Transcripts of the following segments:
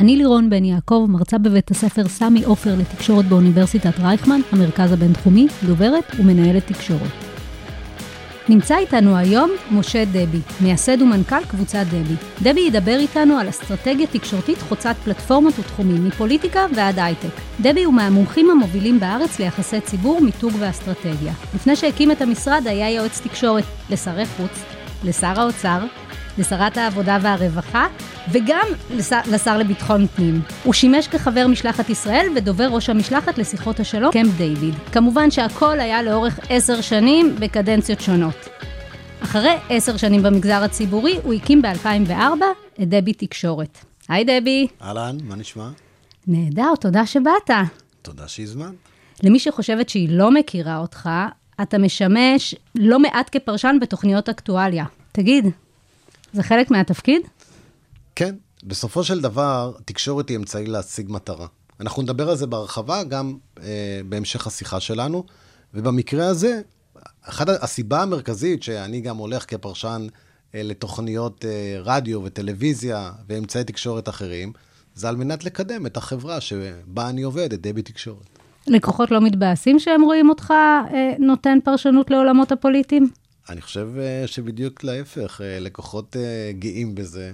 אני לירון בן יעקב, מרצה בבית הספר סמי עופר לתקשורת באוניברסיטת רייכמן, המרכז הבינתחומי, דוברת ומנהלת תקשורת. נמצא איתנו היום משה דבי, מייסד ומנכ"ל קבוצת דבי. דבי ידבר איתנו על אסטרטגיה תקשורתית חוצת פלטפורמות ותחומים, מפוליטיקה ועד הייטק. דבי הוא מהמומחים המובילים בארץ ליחסי ציבור, מיתוג ואסטרטגיה. לפני שהקים את המשרד היה יועץ תקשורת לשרי חוץ, לשר האוצר, לשרת העבודה והרווחה, וגם לשר, לשר לביטחון פנים. הוא שימש כחבר משלחת ישראל ודובר ראש המשלחת לשיחות השלום, קמפ דיוויד. כמובן שהכל היה לאורך עשר שנים בקדנציות שונות. אחרי עשר שנים במגזר הציבורי, הוא הקים ב-2004 את דבי תקשורת. היי דבי. אהלן, מה נשמע? נהדר, תודה שבאת. תודה שהזמנת. למי שחושבת שהיא לא מכירה אותך, אתה משמש לא מעט כפרשן בתוכניות אקטואליה. תגיד, זה חלק מהתפקיד? כן, בסופו של דבר, תקשורת היא אמצעי להשיג מטרה. אנחנו נדבר על זה בהרחבה גם אה, בהמשך השיחה שלנו, ובמקרה הזה, אחת הסיבה המרכזית שאני גם הולך כפרשן אה, לתוכניות אה, רדיו וטלוויזיה ואמצעי תקשורת אחרים, זה על מנת לקדם את החברה שבה אני עובד, את דבי תקשורת. לקוחות לא מתבאסים שהם רואים אותך אה, נותן פרשנות לעולמות הפוליטיים? אני חושב אה, שבדיוק להפך, אה, לקוחות אה, גאים בזה.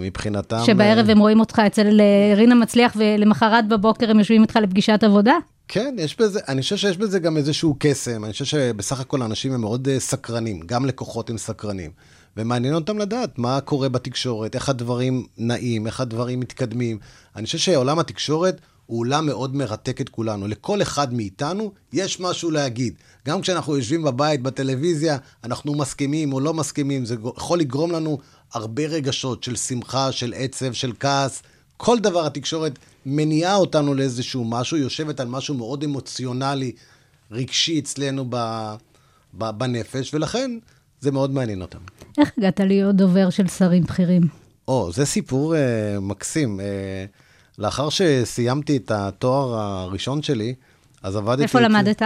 מבחינתם... שבערב הם רואים אותך אצל רינה מצליח ולמחרת בבוקר הם יושבים איתך לפגישת עבודה? כן, יש בזה, אני חושב שיש בזה גם איזשהו קסם. אני חושב שבסך הכל האנשים הם מאוד סקרנים, גם לקוחות הם סקרנים. ומעניין אותם לדעת מה קורה בתקשורת, איך הדברים נעים, איך הדברים מתקדמים. אני חושב שעולם התקשורת הוא עולם מאוד מרתק את כולנו. לכל אחד מאיתנו יש משהו להגיד. גם כשאנחנו יושבים בבית, בטלוויזיה, אנחנו מסכימים או לא מסכימים, זה יכול לגרום לנו הרבה רגשות של שמחה, של עצב, של כעס. כל דבר התקשורת מניעה אותנו לאיזשהו משהו, יושבת על משהו מאוד אמוציונלי, רגשי אצלנו ב, ב, בנפש, ולכן זה מאוד מעניין אותנו. איך הגעת להיות דובר של שרים בכירים? או, זה סיפור uh, מקסים. Uh, לאחר שסיימתי את התואר הראשון שלי, אז עבדתי... איפה למדת?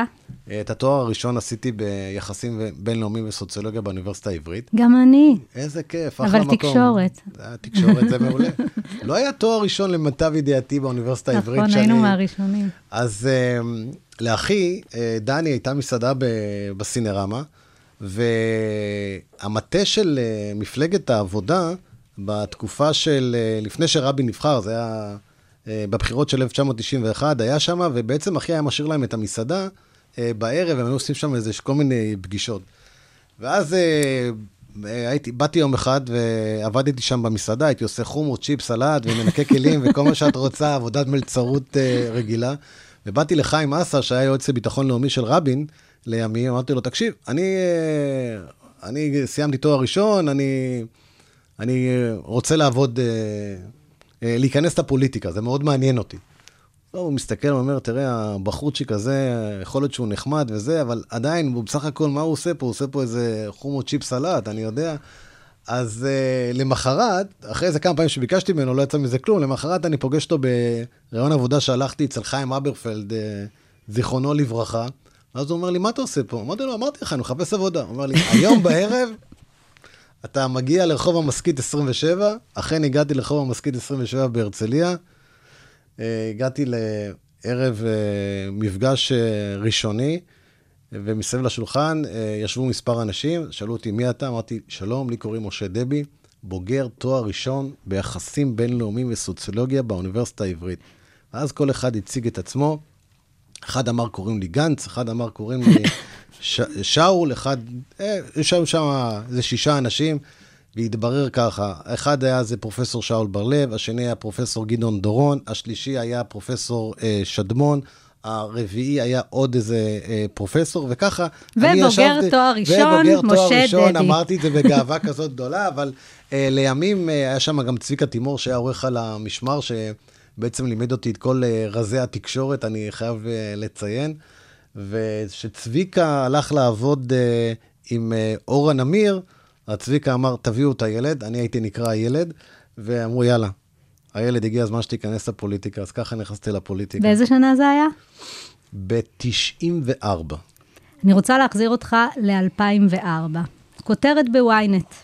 את התואר הראשון עשיתי ביחסים בינלאומיים וסוציולוגיה באוניברסיטה העברית. גם אני. איזה כיף, אחלה אבל מקום. תקשורת. אה, תקשורת זה מעולה. לא היה תואר ראשון למיטב ידיעתי באוניברסיטה העברית. נכון, היינו מהראשונים. אז uh, לאחי, דני, הייתה מסעדה. בסינרמה, והמטה של מפלגת העבודה, בתקופה של, לפני שרבין נבחר, זה היה בבחירות של 1991, היה שם, ובעצם אחי היה משאיר להם את המסעדה uh, בערב, הם היו עושים שם איזה כל מיני פגישות. ואז uh, הייתי, באתי יום אחד ועבדתי שם במסעדה, הייתי עושה חומוס, צ'יפ, סלט ומנקה כלים וכל מה שאת רוצה, עבודת מלצרות רגילה. ובאתי לחיים אסה, שהיה יועץ לביטחון לאומי של רבין, לימים, אמרתי לו, תקשיב, אני, אני סיימתי תואר ראשון, אני, אני רוצה לעבוד, להיכנס לפוליטיקה, זה מאוד מעניין אותי. לא, הוא מסתכל, הוא אומר, תראה, הבחורצ'יק הזה, יכול להיות שהוא נחמד וזה, אבל עדיין, הוא בסך הכל, מה הוא עושה פה? הוא עושה פה איזה חומו צ'יפ סלט, אני יודע. אז uh, למחרת, אחרי איזה כמה פעמים שביקשתי ממנו, לא יצא מזה כלום, למחרת אני פוגש אותו בראיון עבודה שהלכתי אצל חיים אברפלד, uh, זיכרונו לברכה. ואז הוא אומר לי, מה אתה עושה פה? אמרתי לו, אמרתי לך, אני מחפש עבודה. הוא אומר לי, היום בערב אתה מגיע לרחוב המשכית 27, אכן הגעתי לרחוב המשכית 27 בהרצליה. אה, הגעתי לערב אה, מפגש אה, ראשוני, ומסביב לשולחן ישבו מספר אנשים, שאלו אותי, מי אתה? אמרתי, שלום, לי קוראים משה דבי, בוגר תואר ראשון ביחסים בינלאומיים וסוציולוגיה באוניברסיטה העברית. ואז כל אחד הציג את עצמו. אחד אמר, קוראים לי גנץ, אחד אמר, קוראים לי ש... שאול, אחד... יש שם שם איזה שישה אנשים. והתברר ככה, אחד היה זה פרופסור שאול בר-לב, השני היה פרופסור גדעון דורון, השלישי היה פרופסור אה, שדמון, הרביעי היה עוד איזה אה, פרופסור, וככה. ובוגר אני ישבתי- תואר ראשון, ובוגר תואר משה ראשון, דדי. אמרתי את זה בגאווה כזאת גדולה, אבל אה, לימים אה, היה שם גם צביקה תימור, שהיה עורך על המשמר, שבעצם לימד אותי את כל אה, רזי התקשורת, אני חייב אה, לציין. וכשצביקה הלך לעבוד אה, עם אה, אורה נמיר, אז צביקה אמר, תביאו את הילד, אני הייתי נקרא הילד, ואמרו, יאללה, הילד, הגיע הזמן שתיכנס לפוליטיקה, אז ככה נכנסתי לפוליטיקה. באיזה שנה זה היה? ב-94. אני רוצה להחזיר אותך ל-2004. כותרת בוויינט: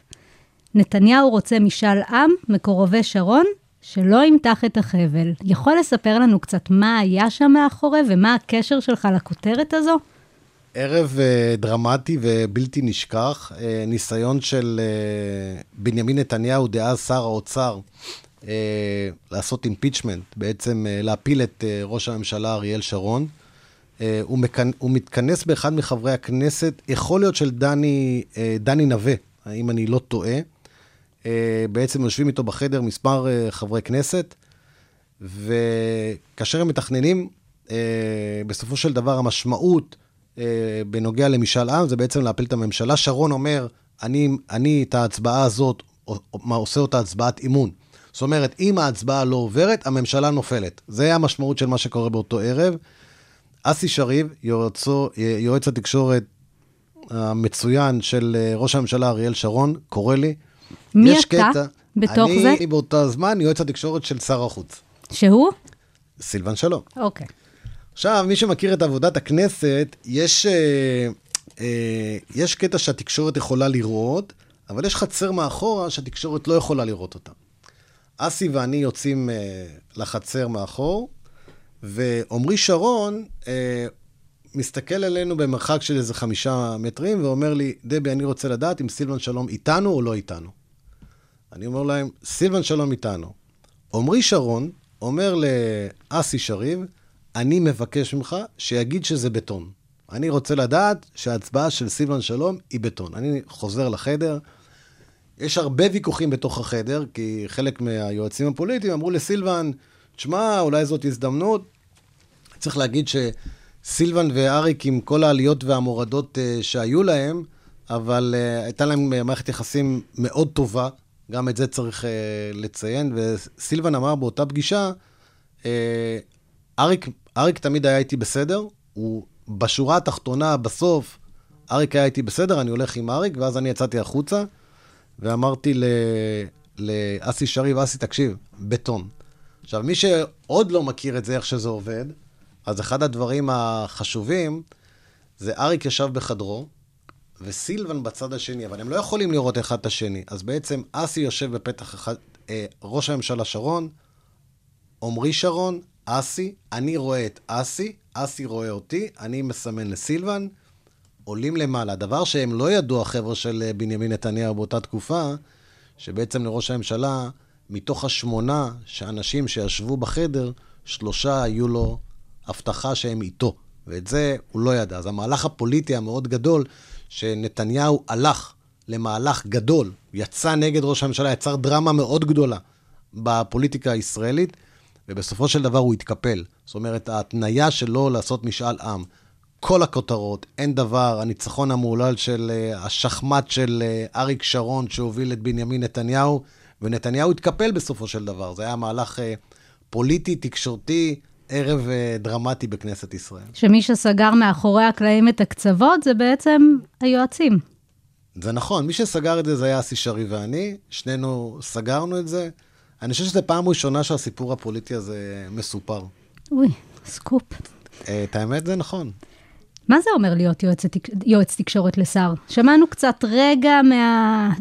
נתניהו רוצה משאל עם, מקורבי שרון, שלא ימתח את החבל. יכול לספר לנו קצת מה היה שם מאחורי ומה הקשר שלך לכותרת הזו? ערב אה, דרמטי ובלתי נשכח, אה, ניסיון של אה, בנימין נתניהו, דאז שר האוצר, אה, לעשות אימפיצ'מנט, בעצם אה, להפיל את אה, ראש הממשלה אריאל שרון. אה, הוא, מכנ... הוא מתכנס באחד מחברי הכנסת, יכול להיות של דני, אה, דני נווה, אם אני לא טועה. אה, בעצם יושבים איתו בחדר מספר אה, חברי כנסת, וכאשר הם מתכננים, אה, בסופו של דבר המשמעות בנוגע למשאל עם זה בעצם להפיל את הממשלה. שרון אומר, אני, אני את ההצבעה הזאת, עושה אותה הצבעת אימון. זאת אומרת, אם ההצבעה לא עוברת, הממשלה נופלת. זה המשמעות של מה שקורה באותו ערב. אסי שריב, יועצו, יועץ התקשורת המצוין של ראש הממשלה אריאל שרון, קורא לי. מי אתה קטע, בתוך אני זה? אני באותו זמן יועץ התקשורת של שר החוץ, שהוא? סילבן שלום. אוקיי. עכשיו, מי שמכיר את עבודת הכנסת, יש, אה, אה, יש קטע שהתקשורת יכולה לראות, אבל יש חצר מאחורה שהתקשורת לא יכולה לראות אותה. אסי ואני יוצאים אה, לחצר מאחור, ועמרי שרון אה, מסתכל עלינו במרחק של איזה חמישה מטרים, ואומר לי, דבי, אני רוצה לדעת אם סילבן שלום איתנו או לא איתנו. אני אומר להם, סילבן שלום איתנו. עמרי שרון אומר לאסי שריב, אני מבקש ממך שיגיד שזה בטון. אני רוצה לדעת שההצבעה של סילבן שלום היא בטון. אני חוזר לחדר, יש הרבה ויכוחים בתוך החדר, כי חלק מהיועצים הפוליטיים אמרו לסילבן, תשמע, אולי זאת הזדמנות. צריך להגיד שסילבן ואריק, עם כל העליות והמורדות אה, שהיו להם, אבל אה, הייתה להם אה, מערכת יחסים מאוד טובה, גם את זה צריך אה, לציין, וסילבן אמר באותה פגישה, אה, אריק, אריק תמיד היה איתי בסדר, הוא בשורה התחתונה, בסוף, אריק היה איתי בסדר, אני הולך עם אריק, ואז אני יצאתי החוצה, ואמרתי ל- לאסי שריב, אסי, תקשיב, בטון. עכשיו, מי שעוד לא מכיר את זה, איך שזה עובד, אז אחד הדברים החשובים, זה אריק ישב בחדרו, וסילבן בצד השני, אבל הם לא יכולים לראות אחד את השני. אז בעצם אסי יושב בפתח אחד, אה, ראש הממשלה שרון, עמרי שרון, אסי, אני רואה את אסי, אסי רואה אותי, אני מסמן לסילבן, עולים למעלה. דבר שהם לא ידעו, החבר'ה של אה, בנימין נתניהו באותה תקופה, שבעצם לראש הממשלה, מתוך השמונה שאנשים שישבו בחדר, שלושה היו לו הבטחה שהם איתו. ואת זה הוא לא ידע. אז המהלך הפוליטי המאוד גדול, שנתניהו הלך למהלך גדול, יצא נגד ראש הממשלה, יצר דרמה מאוד גדולה בפוליטיקה הישראלית, ובסופו של דבר הוא התקפל. זאת אומרת, ההתניה שלו לעשות משאל עם, כל הכותרות, אין דבר, הניצחון המהולל של uh, השחמט של uh, אריק שרון שהוביל את בנימין נתניהו, ונתניהו התקפל בסופו של דבר. זה היה מהלך uh, פוליטי, תקשורתי, ערב uh, דרמטי בכנסת ישראל. שמי שסגר מאחורי הקלעים את הקצוות זה בעצם היועצים. זה נכון, מי שסגר את זה זה היה אסי שרי ואני, שנינו סגרנו את זה. אני חושב שזו פעם ראשונה שהסיפור הפוליטי הזה מסופר. אוי, סקופ. אה, את האמת, זה נכון. מה זה אומר להיות יועץ, יועץ תקשורת לשר? שמענו קצת רגע מה...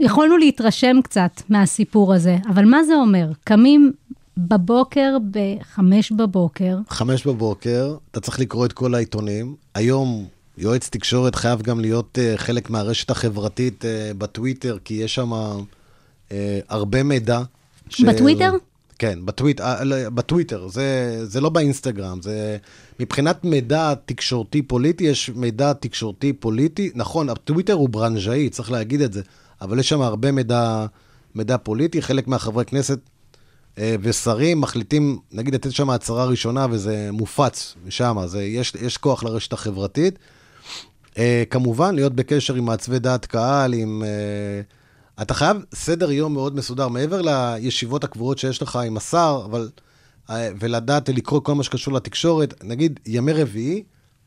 יכולנו להתרשם קצת מהסיפור הזה, אבל מה זה אומר? קמים בבוקר, בחמש בבוקר, חמש בבוקר, אתה צריך לקרוא את כל העיתונים. היום יועץ תקשורת חייב גם להיות uh, חלק מהרשת החברתית uh, בטוויטר, כי יש שם uh, הרבה מידע. בטוויטר? כן, בטוויט, לא, בטוויטר, זה, זה לא באינסטגרם, זה מבחינת מידע תקשורתי פוליטי, יש מידע תקשורתי פוליטי, נכון, הטוויטר הוא ברנז'אי, צריך להגיד את זה, אבל יש שם הרבה מידע, מידע פוליטי, חלק מהחברי כנסת ושרים מחליטים, נגיד, לתת שם הצהרה ראשונה, וזה מופץ משם, יש, יש כוח לרשת החברתית. אה, כמובן, להיות בקשר עם מעצבי דעת קהל, עם... אה, אתה חייב סדר יום מאוד מסודר, מעבר לישיבות הקבועות שיש לך עם השר, אבל... ולדעת לקרוא כל מה שקשור לתקשורת. נגיד, ימי רביעי,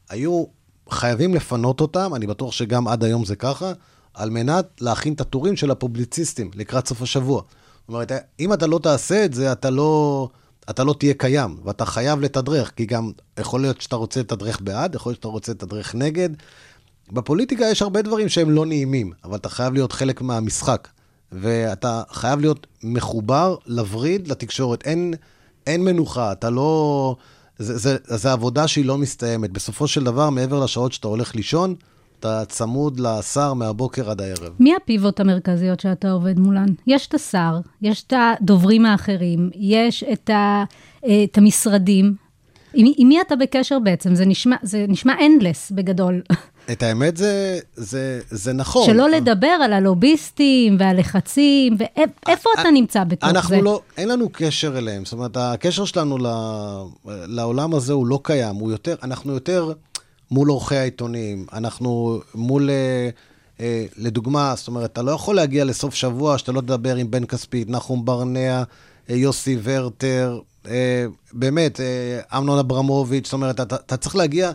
היו חייבים לפנות אותם, אני בטוח שגם עד היום זה ככה, על מנת להכין את הטורים של הפובליציסטים לקראת סוף השבוע. אומרת, אם אתה לא תעשה את זה, אתה לא, אתה לא תהיה קיים, ואתה חייב לתדרך, כי גם יכול להיות שאתה רוצה לתדרך בעד, יכול להיות שאתה רוצה לתדרך נגד. בפוליטיקה יש הרבה דברים שהם לא נעימים, אבל אתה חייב להיות חלק מהמשחק, ואתה חייב להיות מחובר, לווריד, לתקשורת. אין, אין מנוחה, אתה לא... זה, זה, זה עבודה שהיא לא מסתיימת. בסופו של דבר, מעבר לשעות שאתה הולך לישון, אתה צמוד לשר מהבוקר עד הערב. מי הפיבוט המרכזיות שאתה עובד מולן? יש את השר, יש את הדוברים האחרים, יש את, ה, אה, את המשרדים. עם, עם מי אתה בקשר בעצם? זה נשמע, זה נשמע endless בגדול. את האמת, זה, זה, זה נכון. שלא לדבר על הלוביסטים והלחצים, ואיפה אתה נמצא בתוך אנחנו זה? אנחנו לא, אין לנו קשר אליהם. זאת אומרת, הקשר שלנו לעולם הזה הוא לא קיים. הוא יותר, אנחנו יותר מול עורכי העיתונים, אנחנו מול... אה, אה, לדוגמה, זאת אומרת, אתה לא יכול להגיע לסוף שבוע שאתה לא תדבר עם בן כספית, נחום ברנע, אה, יוסי ורטר, באמת, אמנון אברמוביץ', זאת אומרת, אתה, אתה צריך להגיע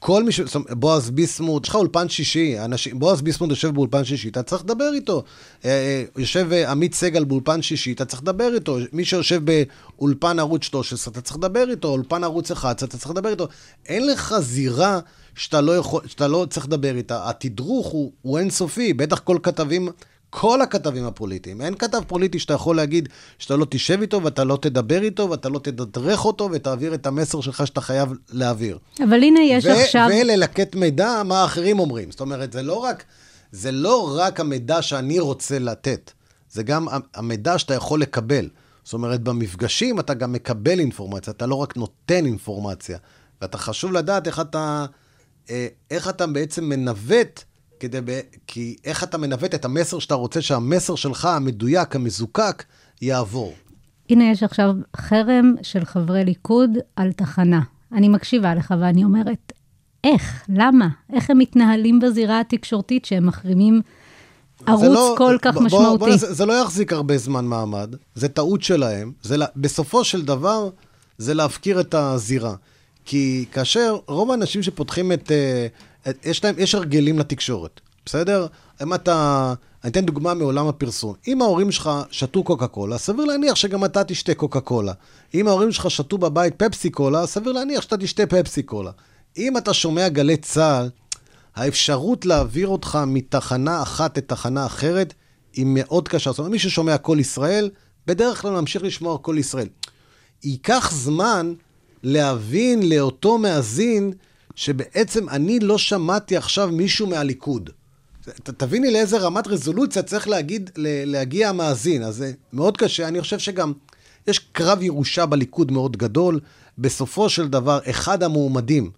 כל מי ש... בועז ביסמוט, יש לך אולפן שישי, אנשים, בועז ביסמוט יושב באולפן שישי, אתה צריך לדבר איתו. אה, אה, יושב אה, עמית סגל באולפן שישי, אתה צריך לדבר איתו. מי שיושב באולפן ערוץ 13, אתה צריך לדבר איתו. אולפן ערוץ 11, אתה צריך לדבר איתו. אין לך זירה שאתה לא, יכול, שאתה לא צריך לדבר איתה. התדרוך הוא, הוא אינסופי, בטח כל כתבים... כל הכתבים הפוליטיים. אין כתב פוליטי שאתה יכול להגיד שאתה לא תשב איתו ואתה לא תדבר איתו ואתה לא תדרך אותו ותעביר את המסר שלך שאתה חייב להעביר. אבל הנה יש ו- עכשיו... וללקט מידע מה האחרים אומרים. זאת אומרת, זה לא רק, זה לא רק המידע שאני רוצה לתת, זה גם המידע שאתה יכול לקבל. זאת אומרת, במפגשים אתה גם מקבל אינפורמציה, אתה לא רק נותן אינפורמציה. ואתה חשוב לדעת איך אתה, אה, איך אתה בעצם מנווט כדי, ב... כי איך אתה מנווט את המסר שאתה רוצה שהמסר שלך, המדויק, המזוקק, יעבור. הנה, יש עכשיו חרם של חברי ליכוד על תחנה. אני מקשיבה לך ואני אומרת, איך? למה? איך הם מתנהלים בזירה התקשורתית שהם מחרימים ערוץ לא, כל כך בוא, משמעותי? בוא, בוא, זה, זה לא יחזיק הרבה זמן מעמד, זה טעות שלהם. זה, בסופו של דבר, זה להפקיר את הזירה. כי כאשר רוב האנשים שפותחים את... Uh, יש להם, יש הרגלים לתקשורת, בסדר? אם אתה, אני אתן דוגמה מעולם הפרסום. אם ההורים שלך שתו קוקה קולה, סביר להניח שגם אתה תשתה קוקה קולה. אם ההורים שלך שתו בבית פפסי קולה, סביר להניח שאתה תשתה פפסי קולה. אם אתה שומע גלי צה"ל, האפשרות להעביר אותך מתחנה אחת לתחנה אחרת היא מאוד קשה. זאת אומרת, מי ששומע קול ישראל, בדרך כלל ממשיך לשמוע קול ישראל. ייקח זמן להבין לאותו מאזין שבעצם אני לא שמעתי עכשיו מישהו מהליכוד. ת, תביני לאיזה רמת רזולוציה צריך להגיד, להגיע המאזין. אז זה מאוד קשה. אני חושב שגם יש קרב ירושה בליכוד מאוד גדול. בסופו של דבר, אחד המועמדים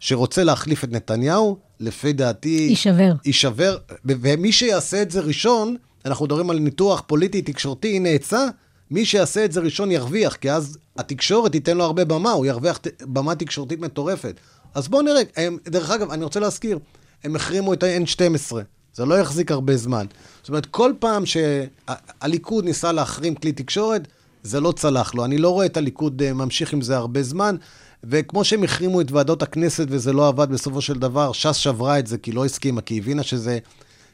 שרוצה להחליף את נתניהו, לפי דעתי... יישבר. יישבר, ומי שיעשה את זה ראשון, אנחנו מדברים על ניתוח פוליטי תקשורתי, הנה עצה, מי שיעשה את זה ראשון ירוויח, כי אז התקשורת תיתן לו הרבה במה, הוא ירוויח במה תקשורתית מטורפת. אז בואו נראה, הם, דרך אגב, אני רוצה להזכיר, הם החרימו את ה-N12, זה לא יחזיק הרבה זמן. זאת אומרת, כל פעם שהליכוד ניסה להחרים כלי תקשורת, זה לא צלח לו. אני לא רואה את הליכוד אה, ממשיך עם זה הרבה זמן, וכמו שהם החרימו את ועדות הכנסת וזה לא עבד בסופו של דבר, ש"ס שברה את זה כי לא הסכימה, כי הבינה שזה...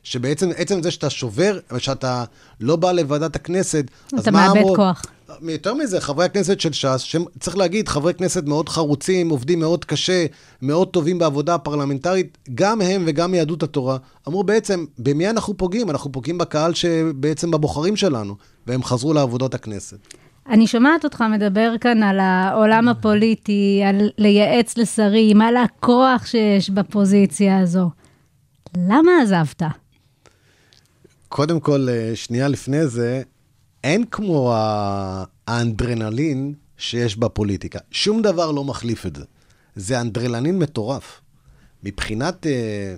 שבעצם עצם זה שאתה שובר, ושאתה לא בא לוועדת הכנסת, אז מה אמרו... אתה מאבד כוח. יותר מזה, חברי הכנסת של ש"ס, שצריך להגיד, חברי כנסת מאוד חרוצים, עובדים מאוד קשה, מאוד טובים בעבודה הפרלמנטרית, גם הם וגם יהדות התורה, אמרו בעצם, במי אנחנו פוגעים? אנחנו פוגעים בקהל שבעצם בבוחרים שלנו, והם חזרו לעבודות הכנסת. אני שומעת אותך מדבר כאן על העולם הפוליטי, על לייעץ לשרים, על הכוח שיש בפוזיציה הזו. למה עזבת? קודם כל, אה, שנייה לפני זה, אין כמו האנדרנלין שיש בפוליטיקה. שום דבר לא מחליף את זה. זה אנדרנלין מטורף. מבחינת אה,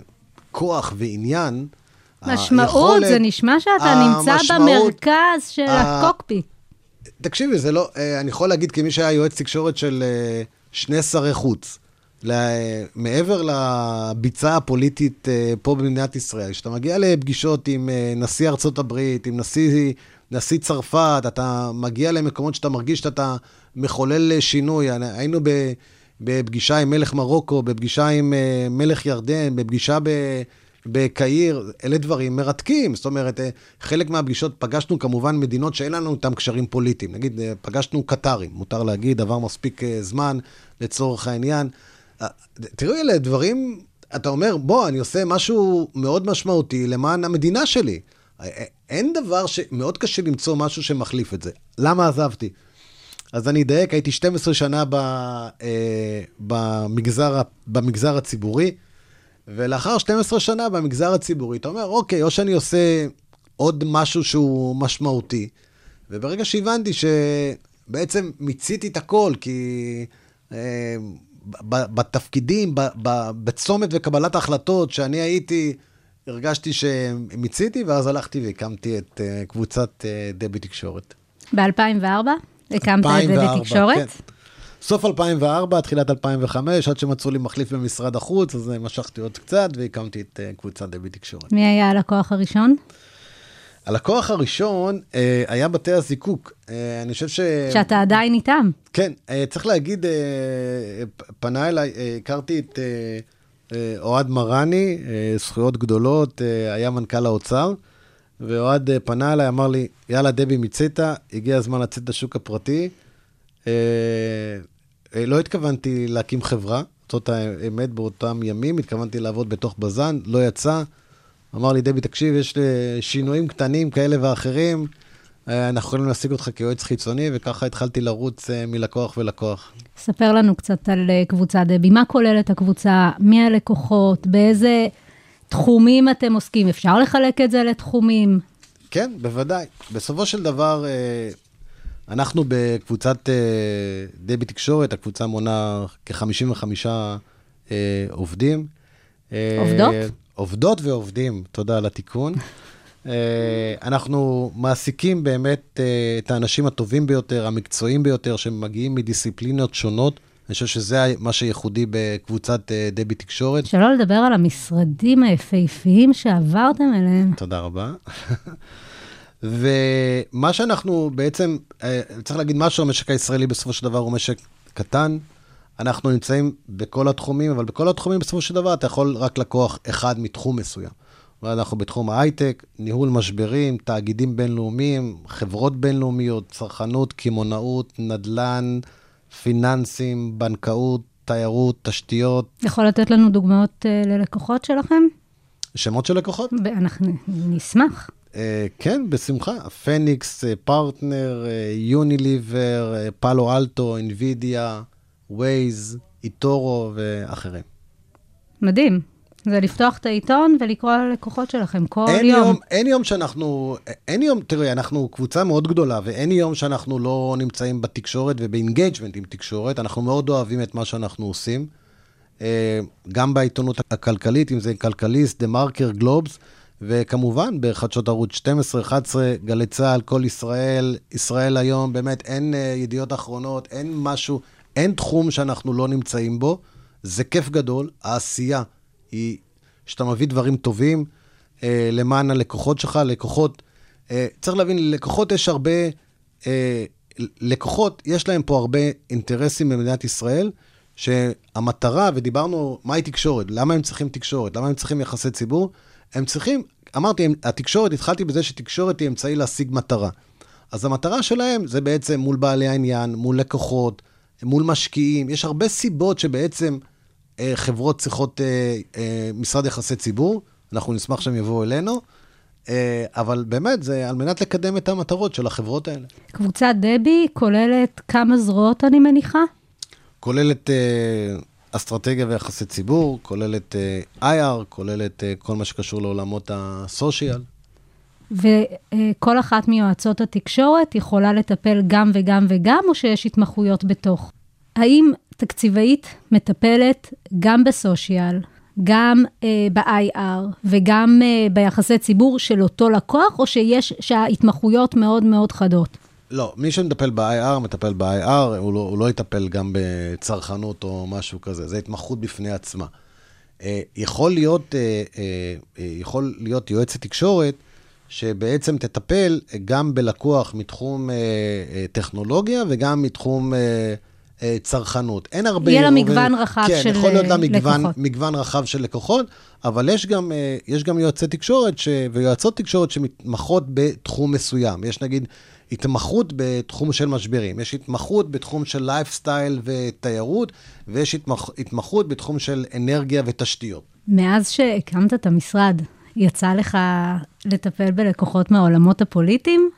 כוח ועניין, משמעות, היכולת, זה נשמע שאתה נמצא במרכז של ה... הקוקפיט. תקשיבי, זה לא, אה, אני יכול להגיד כמי שהיה יועץ תקשורת של אה, שני שרי חוץ, מעבר לביצה הפוליטית אה, פה במדינת ישראל, כשאתה מגיע לפגישות עם אה, נשיא ארצות הברית, עם נשיא, נשיא צרפת, אתה מגיע למקומות שאתה מרגיש שאתה מחולל אה, שינוי. היינו בפגישה עם מלך מרוקו, בפגישה עם מלך ירדן, בפגישה ב... בקהיר, אלה דברים מרתקים. זאת אומרת, חלק מהפגישות פגשנו כמובן מדינות שאין לנו איתן קשרים פוליטיים. נגיד, פגשנו קטרים, מותר להגיד, עבר מספיק זמן לצורך העניין. תראו, אלה דברים, אתה אומר, בוא, אני עושה משהו מאוד משמעותי למען המדינה שלי. אין דבר שמאוד קשה למצוא משהו שמחליף את זה. למה עזבתי? אז אני אדייק, הייתי 12 שנה ב, אה, במגזר, במגזר הציבורי, ולאחר 12 שנה במגזר הציבורי, אתה אומר, אוקיי, או שאני עושה עוד משהו שהוא משמעותי, וברגע שהבנתי שבעצם מיציתי את הכל, כי אה, בתפקידים, בצומת וקבלת ההחלטות שאני הייתי, הרגשתי שמיציתי, ואז הלכתי והקמתי את אה, קבוצת אה, דבי תקשורת. ב-2004 הקמת את 2004, בתקשורת. כן. סוף 2004, תחילת 2005, עד שמצאו לי מחליף במשרד החוץ, אז אה, משכתי עוד קצת והקמתי את קבוצת דבי תקשורת. מי היה הלקוח הראשון? הלקוח הראשון אה, היה בתי הזיקוק. אה, אני חושב ש... שאתה עדיין איתם. כן, אה, צריך להגיד, אה, פנה אליי, אה, הכרתי את אה, אה, אוהד מרני, אה, זכויות גדולות, אה, היה מנכ"ל האוצר, ואוהד אה, פנה אליי, אמר לי, יאללה, דבי מיצית, הגיע הזמן לצאת לשוק הפרטי. אה, אה, לא התכוונתי להקים חברה, זאת האמת באותם ימים, התכוונתי לעבוד בתוך בז"ן, לא יצא. אמר לי, דבי, תקשיב, יש אה, שינויים קטנים כאלה ואחרים, אה, אנחנו יכולים להשיג אותך כיועץ חיצוני, וככה התחלתי לרוץ אה, מלקוח ולקוח. ספר לנו קצת על קבוצת דבי. מה כוללת הקבוצה? מי הלקוחות? באיזה תחומים אתם עוסקים? אפשר לחלק את זה לתחומים? כן, בוודאי. בסופו של דבר, אנחנו בקבוצת דבי תקשורת, הקבוצה מונה כ-55 אה, עובדים. עובדות? עובדות ועובדים, תודה על התיקון. אה, אנחנו מעסיקים באמת אה, את האנשים הטובים ביותר, המקצועיים ביותר, שמגיעים מדיסציפלינות שונות. אני חושב שזה מה שייחודי בקבוצת אה, דבי תקשורת. שלא לדבר על המשרדים היפהפיים שעברתם אליהם. תודה רבה. ומה שאנחנו בעצם, צריך להגיד משהו, המשק הישראלי בסופו של דבר הוא משק קטן. אנחנו נמצאים בכל התחומים, אבל בכל התחומים בסופו של דבר אתה יכול רק לקוח אחד מתחום מסוים. אנחנו בתחום ההייטק, ניהול משברים, תאגידים בינלאומיים, חברות בינלאומיות, צרכנות, קמעונאות, נדל"ן, פיננסים, בנקאות, תיירות, תשתיות, יכול לתת לנו דוגמאות אה, ללקוחות שלכם? שמות של לקוחות. אנחנו נשמח. אה, כן, בשמחה. פניקס, אה, פרטנר, יוניליבר, פאלו אלטו, אינווידיה, ווייז, איטורו ואחרים. מדהים. זה לפתוח את העיתון ולקרוא על הלקוחות שלכם כל אין יום. יום, אין יום שאנחנו, אין יום, תראי, אנחנו קבוצה מאוד גדולה, ואין יום שאנחנו לא נמצאים בתקשורת וב engagement עם תקשורת. אנחנו מאוד אוהבים את מה שאנחנו עושים. אה, גם בעיתונות הכלכלית, אם זה כלכליסט, דה מרקר, גלובס, וכמובן בחדשות ערוץ 12, 11, גלי צה"ל, כל ישראל, ישראל היום, באמת אין אה, ידיעות אחרונות, אין משהו, אין תחום שאנחנו לא נמצאים בו. זה כיף גדול, העשייה היא שאתה מביא דברים טובים אה, למען הלקוחות שלך, לקוחות, אה, צריך להבין, ללקוחות יש הרבה, אה, לקוחות, יש להם פה הרבה אינטרסים במדינת ישראל, שהמטרה, ודיברנו, מהי תקשורת? למה הם צריכים תקשורת? למה הם צריכים יחסי ציבור? הם צריכים, אמרתי, התקשורת, התחלתי בזה שתקשורת היא אמצעי להשיג מטרה. אז המטרה שלהם זה בעצם מול בעלי העניין, מול לקוחות, מול משקיעים. יש הרבה סיבות שבעצם אה, חברות צריכות אה, אה, משרד יחסי ציבור. אנחנו נשמח שהם יבואו אלינו, אה, אבל באמת, זה על מנת לקדם את המטרות של החברות האלה. קבוצת דבי כוללת כמה זרועות, אני מניחה? כוללת אה, אסטרטגיה ויחסי ציבור, כוללת אה, IR, כוללת אה, כל מה שקשור לעולמות הסושיאל. וכל אחת מיועצות התקשורת יכולה לטפל גם וגם וגם, או שיש התמחויות בתוך? האם תקציבאית מטפלת גם בסושיאל, גם אה, ב-IR וגם אה, ביחסי ציבור של אותו לקוח, או שיש, שההתמחויות מאוד מאוד חדות? לא, מי שמטפל ב-IR, מטפל ב-IR, הוא לא, הוא לא יטפל גם בצרכנות או משהו כזה, זה התמחות בפני עצמה. אה, יכול להיות, אה, אה, אה, יכול להיות יועצת תקשורת, שבעצם תטפל גם בלקוח מתחום אה, אה, טכנולוגיה וגם מתחום אה, אה, צרכנות. אין הרבה... יהיה לה מגוון רחב כן, של, יכול להיות לה אה, מגוון, לקוחות. מגוון רחב של לקוחות, אבל יש גם, אה, יש גם יועצי תקשורת ש... ויועצות תקשורת שמתמחות בתחום מסוים. יש נגיד התמחות בתחום של משברים, יש התמחות בתחום של לייפסטייל ותיירות, ויש התמח... התמחות בתחום של אנרגיה ותשתיות. מאז שהקמת את המשרד, יצא לך לטפל בלקוחות מהעולמות הפוליטיים?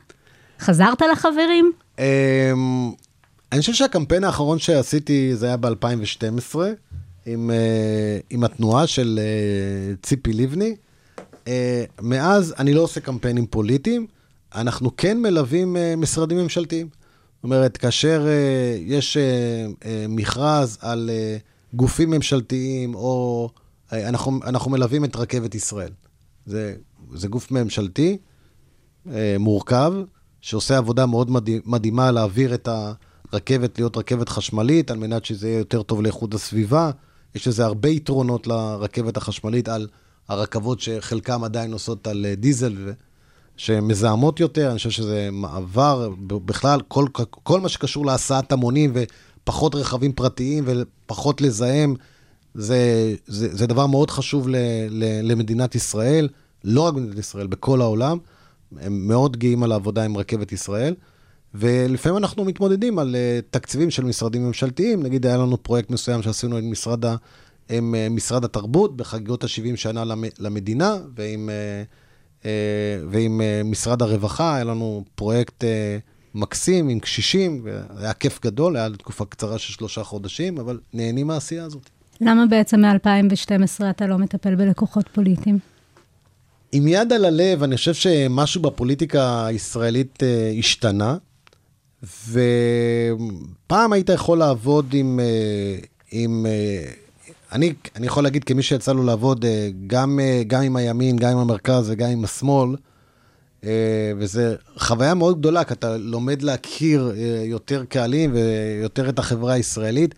חזרת לחברים? אמ, אני חושב שהקמפיין האחרון שעשיתי זה היה ב-2012, עם, אה, עם התנועה של אה, ציפי לבני. אה, מאז אני לא עושה קמפיינים פוליטיים, אנחנו כן מלווים משרדים ממשלתיים. זאת אומרת, כאשר יש מכרז על גופים ממשלתיים, או אנחנו, אנחנו מלווים את רכבת ישראל. זה, זה גוף ממשלתי, אה, מורכב, שעושה עבודה מאוד מדהי- מדהימה להעביר את הרכבת להיות רכבת חשמלית, על מנת שזה יהיה יותר טוב לאיכות הסביבה. יש לזה הרבה יתרונות לרכבת החשמלית על הרכבות שחלקם עדיין נוסעות על אה, דיזל, ו- שמזהמות יותר. אני חושב שזה מעבר, בכלל, כל, כל מה שקשור להסעת המונים ופחות רכבים פרטיים ופחות לזהם, זה, זה, זה דבר מאוד חשוב ל, ל, למדינת ישראל, לא רק במדינת ישראל, בכל העולם. הם מאוד גאים על העבודה עם רכבת ישראל, ולפעמים אנחנו מתמודדים על uh, תקציבים של משרדים ממשלתיים. נגיד, היה לנו פרויקט מסוים שעשינו עם משרד, ה, עם, uh, משרד התרבות בחגיגות ה-70 שנה למ, למדינה, ועם, uh, uh, ועם uh, משרד הרווחה, היה לנו פרויקט uh, מקסים עם קשישים, והיה כיף גדול, היה לתקופה קצרה של שלושה חודשים, אבל נהנים מהעשייה הזאת. למה בעצם מ-2012 אתה לא מטפל בלקוחות פוליטיים? עם יד על הלב, אני חושב שמשהו בפוליטיקה הישראלית אה, השתנה, ופעם היית יכול לעבוד עם... אה, עם אה, אני, אני יכול להגיד כמי שיצא לו לעבוד אה, גם, אה, גם עם הימין, גם עם המרכז וגם עם השמאל, אה, וזו חוויה מאוד גדולה, כי אתה לומד להכיר אה, יותר קהלים ויותר את החברה הישראלית.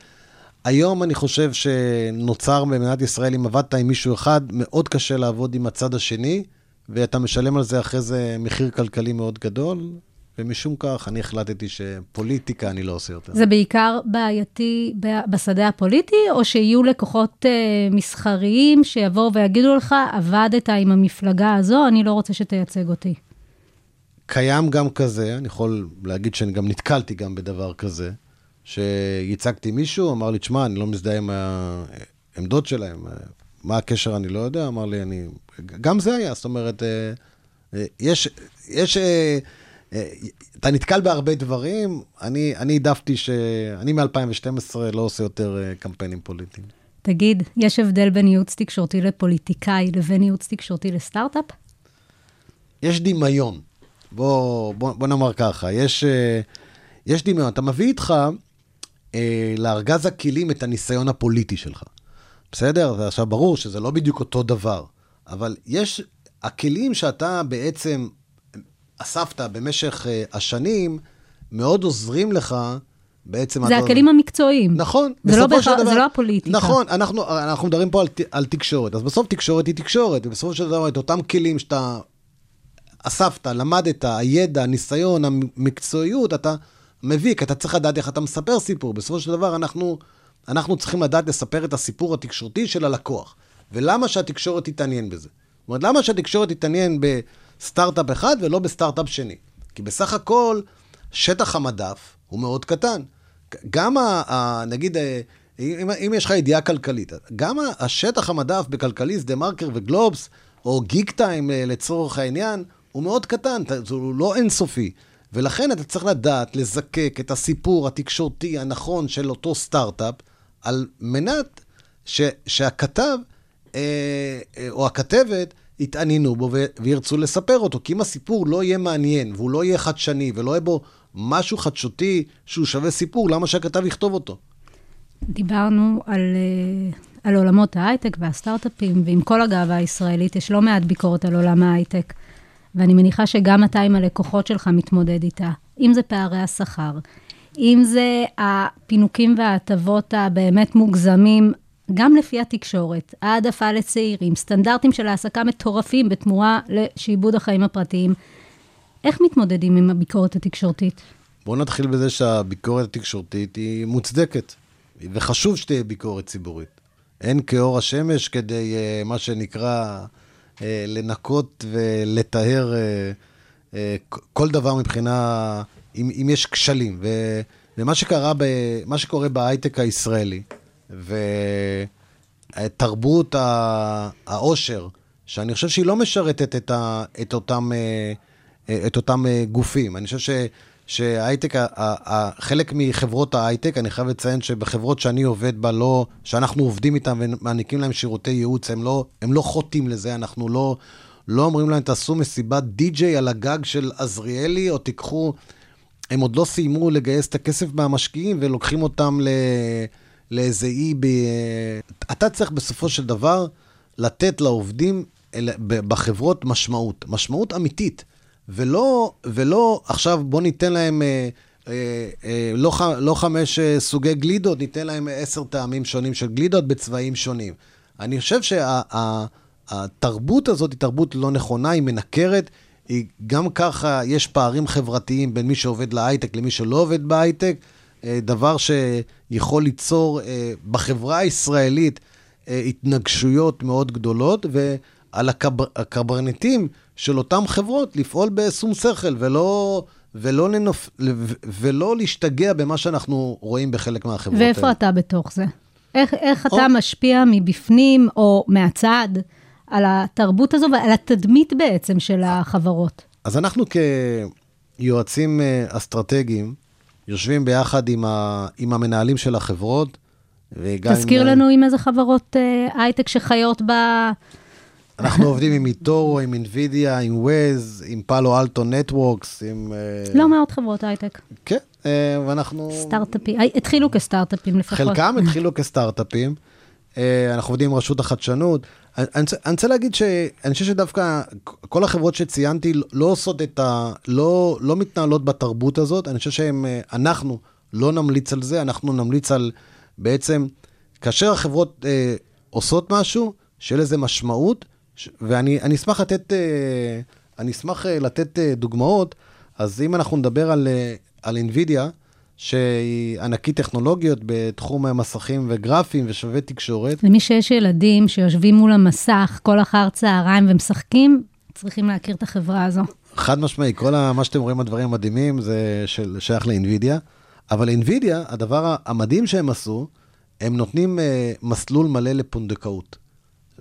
היום אני חושב שנוצר במדינת ישראל, אם עבדת עם מישהו אחד, מאוד קשה לעבוד עם הצד השני, ואתה משלם על זה אחרי זה מחיר כלכלי מאוד גדול, ומשום כך אני החלטתי שפוליטיקה אני לא עושה יותר. זה בעיקר בעייתי בשדה הפוליטי, או שיהיו לקוחות אה, מסחריים שיבואו ויגידו לך, עבדת עם המפלגה הזו, אני לא רוצה שתייצג אותי. קיים גם כזה, אני יכול להגיד שאני גם נתקלתי גם בדבר כזה, שייצגתי מישהו, אמר לי, תשמע, אני לא מזדהה עם העמדות שלהם, מה הקשר אני לא יודע, אמר לי, אני... גם זה היה, זאת אומרת, אה, אה, יש, יש, אה, אתה נתקל בהרבה דברים, אני, אני העדפתי ש... אני מ-2012 לא עושה יותר קמפיינים פוליטיים. תגיד, יש הבדל בין ייעוץ תקשורתי לפוליטיקאי לבין ייעוץ תקשורתי לסטארט-אפ? יש דמיון. בוא, בוא, בוא נאמר ככה, יש, יש דמיון. אתה מביא איתך אה, לארגז הכלים את הניסיון הפוליטי שלך. בסדר? זה עכשיו ברור שזה לא בדיוק אותו דבר, אבל יש, הכלים שאתה בעצם אספת במשך אה, השנים, מאוד עוזרים לך בעצם... זה אתה- הכלים המקצועיים. נכון. זה לא בהכרח- דבר- זה לא הפוליטיקה. נכון, אנחנו, אנחנו מדברים פה על, ת- על תקשורת, אז בסוף תקשורת היא תקשורת, ובסופו של דבר את אותם כלים שאתה אספת, למדת, הידע, הניסיון, המקצועיות, אתה מביא, כי אתה צריך לדעת איך אתה מספר סיפור. בסופו של דבר אנחנו, אנחנו צריכים לדעת לספר את הסיפור התקשורתי של הלקוח. ולמה שהתקשורת תתעניין בזה? זאת אומרת, למה שהתקשורת תתעניין בסטארט-אפ אחד ולא בסטארט-אפ שני? כי בסך הכל, שטח המדף הוא מאוד קטן. גם, ה, ה, נגיד, אה, אם, אם יש לך ידיעה כלכלית, גם השטח המדף בכלכליסט, דה מרקר וגלובס, או גיק טיים אה, לצורך העניין, הוא מאוד קטן, זה לא אינסופי. ולכן אתה צריך לדעת לזקק את הסיפור התקשורתי הנכון של אותו סטארט-אפ, על מנת ש, שהכתב אה, אה, או הכתבת יתעניינו בו וירצו לספר אותו. כי אם הסיפור לא יהיה מעניין, והוא לא יהיה חדשני, ולא יהיה בו משהו חדשותי שהוא שווה סיפור, למה שהכתב יכתוב אותו? דיברנו על, אה, על עולמות ההייטק והסטארט-אפים, ועם כל הגאווה הישראלית, יש לא מעט ביקורת על עולם ההייטק. ואני מניחה שגם אתה עם הלקוחות שלך מתמודד איתה, אם זה פערי השכר, אם זה הפינוקים וההטבות הבאמת מוגזמים, גם לפי התקשורת, העדפה לצעירים, סטנדרטים של העסקה מטורפים בתמורה לשעבוד החיים הפרטיים. איך מתמודדים עם הביקורת התקשורתית? בואו נתחיל בזה שהביקורת התקשורתית היא מוצדקת, וחשוב שתהיה ביקורת ציבורית. אין כאור השמש כדי, אה, מה שנקרא, לנקות ולטהר אה, אה, כל דבר מבחינה, אם, אם יש כשלים. ו, ומה שקרה, ב, מה שקורה בהייטק הישראלי, ותרבות העושר, שאני חושב שהיא לא משרתת את, ה, את אותם, אה, אה, את אותם אה, גופים. אני חושב. שההייטק, חלק מחברות ההייטק, אני חייב לציין שבחברות שאני עובד בה, לא, שאנחנו עובדים איתן ומעניקים להם שירותי ייעוץ, הם לא, הם לא חוטאים לזה, אנחנו לא, לא אומרים להם, תעשו מסיבת די-ג'יי על הגג של עזריאלי, או תיקחו, הם עוד לא סיימו לגייס את הכסף מהמשקיעים ולוקחים אותם ל, לאיזה אי ב... אתה צריך בסופו של דבר לתת לעובדים בחברות משמעות, משמעות אמיתית. ולא, ולא עכשיו בוא ניתן להם אה, אה, אה, לא, ח, לא חמש אה, סוגי גלידות, ניתן להם עשר טעמים שונים של גלידות בצבעים שונים. אני חושב שהתרבות הזאת היא תרבות לא נכונה, היא מנכרת. היא, גם ככה יש פערים חברתיים בין מי שעובד להייטק למי שלא עובד בהייטק, אה, דבר שיכול ליצור אה, בחברה הישראלית אה, התנגשויות מאוד גדולות, ועל הקבר, הקברניטים של אותן חברות לפעול בשום שכל, ולא, ולא, לנופ, ולא להשתגע במה שאנחנו רואים בחלק מהחברות ואיפה האלה. אתה בתוך זה? איך, איך אתה או- משפיע מבפנים או מהצד על התרבות הזו ועל התדמית בעצם של החברות? אז אנחנו כיועצים אה, אסטרטגיים, יושבים ביחד עם, ה, עם המנהלים של החברות, תזכיר עם, לנו עם איזה חברות אה, הייטק שחיות ב... אנחנו עובדים עם איטורו, עם אינווידיה, עם ווייז, עם פאלו אלטו נטוורקס, עם... אה, לא מעט חברות הייטק, כן, אה, ואנחנו... סטארט-אפים, אה, התחילו כסטארט-אפים לפחות. חלקם התחילו כסטארט-אפים. אנחנו עובדים עם רשות החדשנות. אני רוצה- להגיד שאני חושב שדווקא כל החברות שציינתי לא עושות את ה... לא, לא מתנהלות בתרבות הזאת. אני חושב שאנחנו לא נמליץ על זה, אנחנו נמליץ על בעצם, כאשר החברות אה, עושות משהו, שיהיה לזה משמעות, ש- ואני אני אשמח לתת, אה, אני אשמח אה, לתת אה, דוגמאות. אז אם אנחנו נדבר על, אה, על NVIDIA, שהיא ענקית טכנולוגיות בתחום המסכים וגרפים ושובבי תקשורת. למי שיש ילדים שיושבים מול המסך כל אחר צהריים ומשחקים, צריכים להכיר את החברה הזו. חד משמעי, כל ה- מה שאתם רואים, הדברים המדהימים, זה של, שייך לאינווידיה. אבל אינווידיה, הדבר המדהים שהם עשו, הם נותנים אה, מסלול מלא לפונדקאות.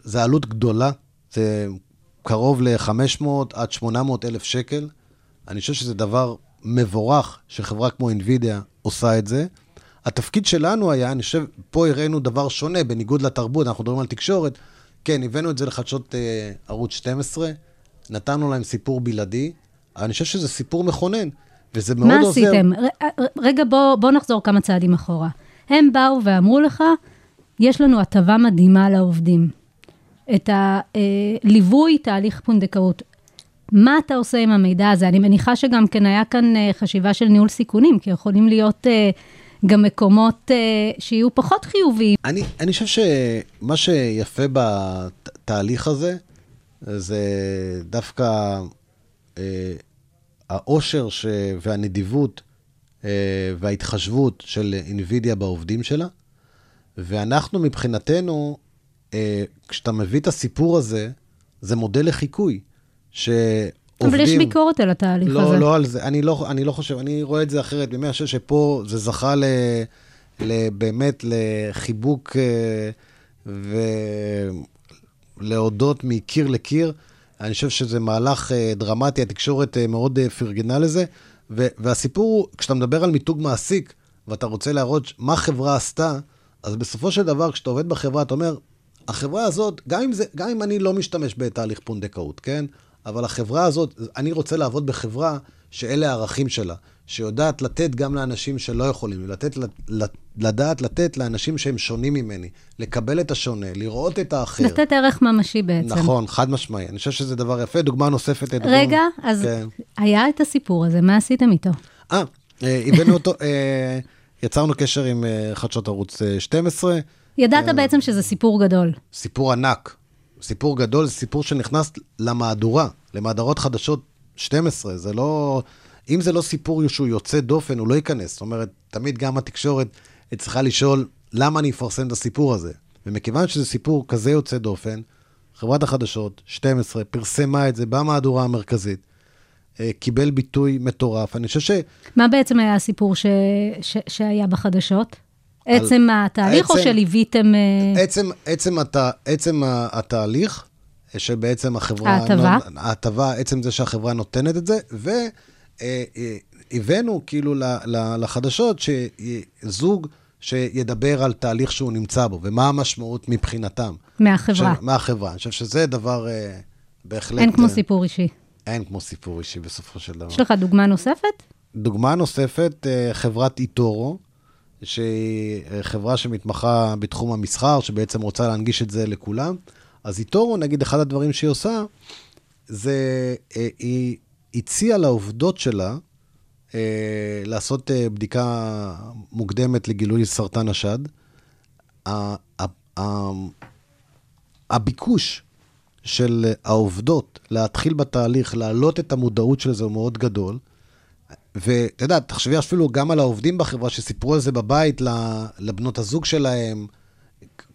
זה עלות גדולה, זה קרוב ל-500 עד 800 אלף שקל. אני חושב שזה דבר מבורך שחברה כמו אינווידיה עושה את זה. התפקיד שלנו היה, אני חושב, פה הראינו דבר שונה, בניגוד לתרבות, אנחנו מדברים על תקשורת. כן, הבאנו את זה לחדשות אה, ערוץ 12, נתנו להם סיפור בלעדי. אני חושב שזה סיפור מכונן, וזה מאוד מה עוזר. עשיתם? ר- ר- רגע, בוא, בוא נחזור כמה צעדים אחורה. הם באו ואמרו לך, יש לנו הטבה מדהימה לעובדים. את הליווי תהליך פונדקאות. מה אתה עושה עם המידע הזה? אני מניחה שגם כן היה כאן אה, חשיבה של ניהול סיכונים, כי יכולים להיות אה, גם מקומות אה, שיהיו פחות חיוביים. אני, אני חושב שמה שיפה בתהליך הזה, זה דווקא אה, העושר ש... והנדיבות אה, וההתחשבות של אינווידיה בעובדים שלה. ואנחנו מבחינתנו, כשאתה מביא את הסיפור הזה, זה מודל לחיקוי. שעובדים... אבל יש ביקורת על התהליך הזה. לא, לא על זה. אני לא, אני לא חושב, אני רואה את זה אחרת. אני חושב שפה זה זכה ל, ל, באמת לחיבוק אה, ולהודות מקיר לקיר. אני חושב שזה מהלך אה, דרמטי, התקשורת אה, מאוד אה, פרגנה לזה. ו, והסיפור הוא, כשאתה מדבר על מיתוג מעסיק, ואתה רוצה להראות מה חברה עשתה, אז בסופו של דבר, כשאתה עובד בחברה, אתה אומר, החברה הזאת, גם אם, זה, גם אם אני לא משתמש בתהליך פונדקאות, כן? אבל החברה הזאת, אני רוצה לעבוד בחברה שאלה הערכים שלה, שיודעת לתת גם לאנשים שלא יכולים, לתת, לדעת לתת לאנשים שהם שונים ממני, לקבל את השונה, לראות את האחר. לתת ערך ממשי בעצם. נכון, חד משמעי. אני חושב שזה דבר יפה. דוגמה נוספת... לדוגמה- רגע, אז כן. היה את הסיפור הזה, מה עשיתם איתו? אה, אה, הבאנו אותו, אה, יצרנו קשר עם אה, חדשות ערוץ אה, 12, ידעת בעצם שזה סיפור גדול. סיפור ענק, סיפור גדול, זה סיפור שנכנס למהדורה, למהדורות חדשות 12, זה לא... אם זה לא סיפור שהוא יוצא דופן, הוא לא ייכנס. זאת אומרת, תמיד גם התקשורת צריכה לשאול, למה אני אפרסם את הסיפור הזה? ומכיוון שזה סיפור כזה יוצא דופן, חברת החדשות, 12, פרסמה את זה במהדורה המרכזית, אה, קיבל ביטוי מטורף. אני חושב ש... מה בעצם היה הסיפור ש... ש... שהיה בחדשות? עצם התהליך, או עצם- שלוויתם... אה, עצם, עצם, הת, עצם התהליך, שבעצם החברה... ההטבה. ההטבה, עצם זה שהחברה נותנת את זה, והבאנו כאילו ל- ל- לחדשות שזוג שידבר על תהליך שהוא נמצא בו, ומה המשמעות מבחינתם. מהחברה. ש- מהחברה. אני חושב שזה דבר אה, בהחלט... אין כמו אה, סיפור אישי. אין כמו סיפור אישי בסופו של דבר. יש לך דוגמה נוספת? דוגמה נוספת, אה, חברת איטורו, שהיא חברה שמתמחה בתחום המסחר, שבעצם רוצה להנגיש את זה לכולם. אז איטורו, נגיד, אחד הדברים שהיא עושה, זה אה, היא הציעה לעובדות שלה אה, לעשות אה, בדיקה מוקדמת לגילוי סרטן השד. הביקוש של העובדות להתחיל בתהליך, להעלות את המודעות של זה הוא מאוד גדול. ואתה יודע, תחשבי אפילו גם על העובדים בחברה שסיפרו על זה בבית לבנות הזוג שלהם.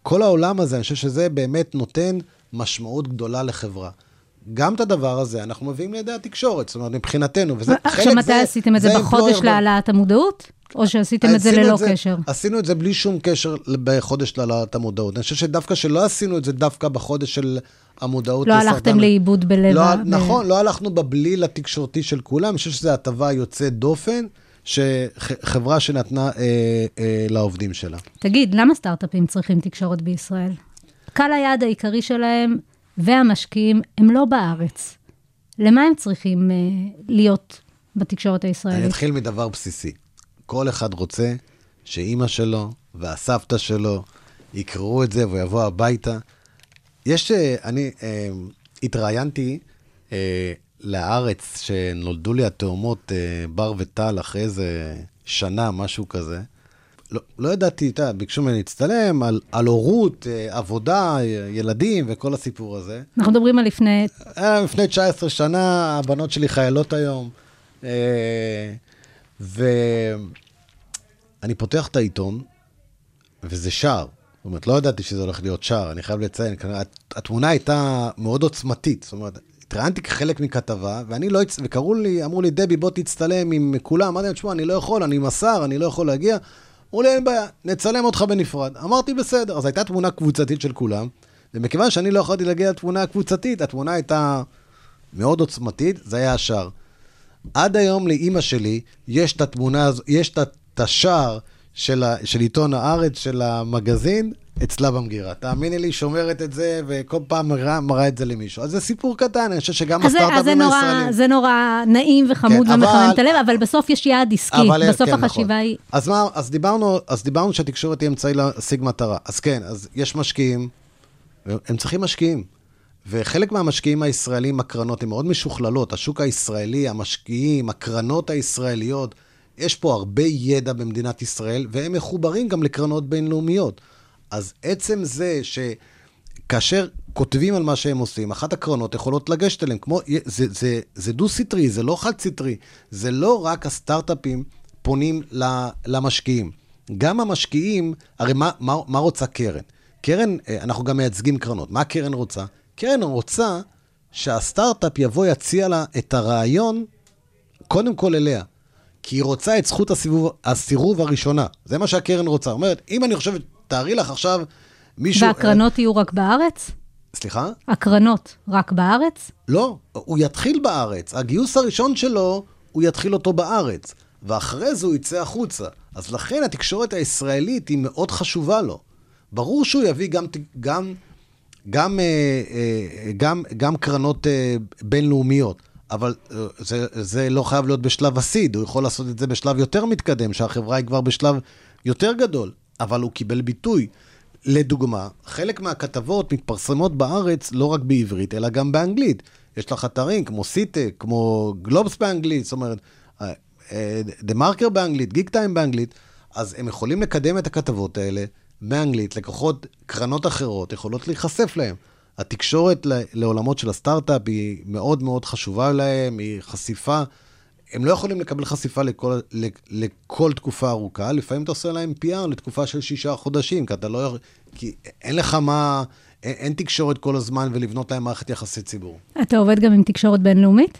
כל העולם הזה, אני חושב שזה באמת נותן משמעות גדולה לחברה. גם את הדבר הזה אנחנו מביאים לידי התקשורת, זאת אומרת, מבחינתנו, וזה חלק עכשיו, מתי זה- עשיתם את זה? בחודש להעלאת המודעות? או שעשיתם את זה ללא קשר? עשינו את זה בלי שום קשר בחודש להעלאת המודעות. אני חושב שדווקא שלא עשינו את זה דווקא בחודש של המודעות לא לסרטן. הלכתם לאיבוד בלב לא, ה-. נכון, לא הלכנו בבליל התקשורתי של כולם. אני חושב שזו הטבה יוצאת דופן, שחברה שנתנה אה, אה, לעובדים שלה. תגיד, למה סטארט-אפים צריכים תקשורת בישראל? קהל היעד העיקרי שלהם והמשקיעים הם לא בארץ. למה הם צריכים אה, להיות בתקשורת אני הישראלית? אתחיל מדבר בסיסי. כל אחד רוצה שאימא שלו והסבתא שלו יקראו את זה והוא יבוא הביתה. יש, אה, אני אה, התראיינתי אה, לארץ שנולדו לי התאומות אה, בר וטל אחרי איזה שנה, משהו כזה. לא, לא ידעתי, אתה יודע, ביקשו ממני להצטלם על, על הורות, אה, עבודה, אה, ילדים וכל הסיפור הזה. אנחנו מדברים על לפני... היה לפני 19 שנה, הבנות שלי חיילות היום. אה, ואני פותח את העיתון, וזה שער. זאת אומרת, לא ידעתי שזה הולך להיות שער, אני חייב לציין. התמונה הייתה מאוד עוצמתית. זאת אומרת, התראיינתי כחלק מכתבה, ואני לא... הצ- וקראו לי, אמרו לי, דבי, בוא תצטלם עם כולם. אמרתי להם, תשמע, אני לא יכול, אני עם השר, אני לא יכול להגיע. אמרו לי, אין בעיה, נצלם אותך בנפרד. אמרתי, בסדר. אז הייתה תמונה קבוצתית של כולם, ומכיוון שאני לא יכולתי להגיע לתמונה הקבוצתית, התמונה הייתה מאוד עוצמתית, זה היה השער. עד היום לאימא שלי יש את התמונה הזו, יש את השער של, ה, של עיתון הארץ, של המגזין, אצלה במגירה. תאמיני לי, שומרת את זה, וכל פעם מראה, מראה את זה למישהו. אז זה סיפור קטן, אני חושב שגם הסטארט-אפים נורא, הישראלים... זה נורא נעים וחמוד כן, ומחמם אבל- את הלב, אבל בסוף יש יעד עסקי. אבל, בסוף כן, החשיבה נכון. היא... אז מה, אז דיברנו, אז דיברנו שהתקשורת היא אמצעי להשיג מטרה. אז כן, אז יש משקיעים, הם צריכים משקיעים. וחלק מהמשקיעים הישראלים, הקרנות, הן מאוד משוכללות. השוק הישראלי, המשקיעים, הקרנות הישראליות, יש פה הרבה ידע במדינת ישראל, והם מחוברים גם לקרנות בינלאומיות. אז עצם זה שכאשר כותבים על מה שהם עושים, אחת הקרנות יכולות לגשת אליהם, כמו, זה, זה, זה דו-סטרי, זה לא חד-סטרי. זה לא רק הסטארט-אפים פונים למשקיעים. גם המשקיעים, הרי מה, מה, מה רוצה קרן? קרן, אה, אנחנו גם מייצגים קרנות. מה קרן רוצה? קרן רוצה שהסטארט-אפ יבוא, יציע לה את הרעיון, קודם כל אליה. כי היא רוצה את זכות הסיבוב, הסירוב הראשונה. זה מה שהקרן רוצה. אומרת, אם אני חושבת, תארי לך עכשיו מישהו... והקרנות יהיו רק בארץ? אה, סליחה? הקרנות רק בארץ? לא, הוא יתחיל בארץ. הגיוס הראשון שלו, הוא יתחיל אותו בארץ. ואחרי זה הוא יצא החוצה. אז לכן התקשורת הישראלית היא מאוד חשובה לו. ברור שהוא יביא גם, גם, גם, אה, אה, גם, גם קרנות אה, בינלאומיות, אבל זה, זה לא חייב להיות בשלב הסיד, הוא יכול לעשות את זה בשלב יותר מתקדם, שהחברה היא כבר בשלב יותר גדול, אבל הוא קיבל ביטוי. לדוגמה, חלק מהכתבות מתפרסמות בארץ לא רק בעברית, אלא גם באנגלית. יש לך אתרים כמו סיטק, כמו גלובס באנגלית, זאת אומרת, דה מרקר באנגלית, גיק טיים באנגלית, אז הם יכולים לקדם את הכתבות האלה באנגלית, לקוחות, קרנות אחרות יכולות להיחשף להם. התקשורת לעולמות של הסטארט-אפ היא מאוד מאוד חשובה להם, היא חשיפה. הם לא יכולים לקבל חשיפה לכל, לכל תקופה ארוכה, לפעמים אתה עושה להם PR לתקופה של שישה חודשים, כי אתה לא... יכול- כי אין לך מה... אין, אין תקשורת כל הזמן ולבנות להם מערכת יחסי ציבור. אתה עובד גם עם תקשורת בינלאומית?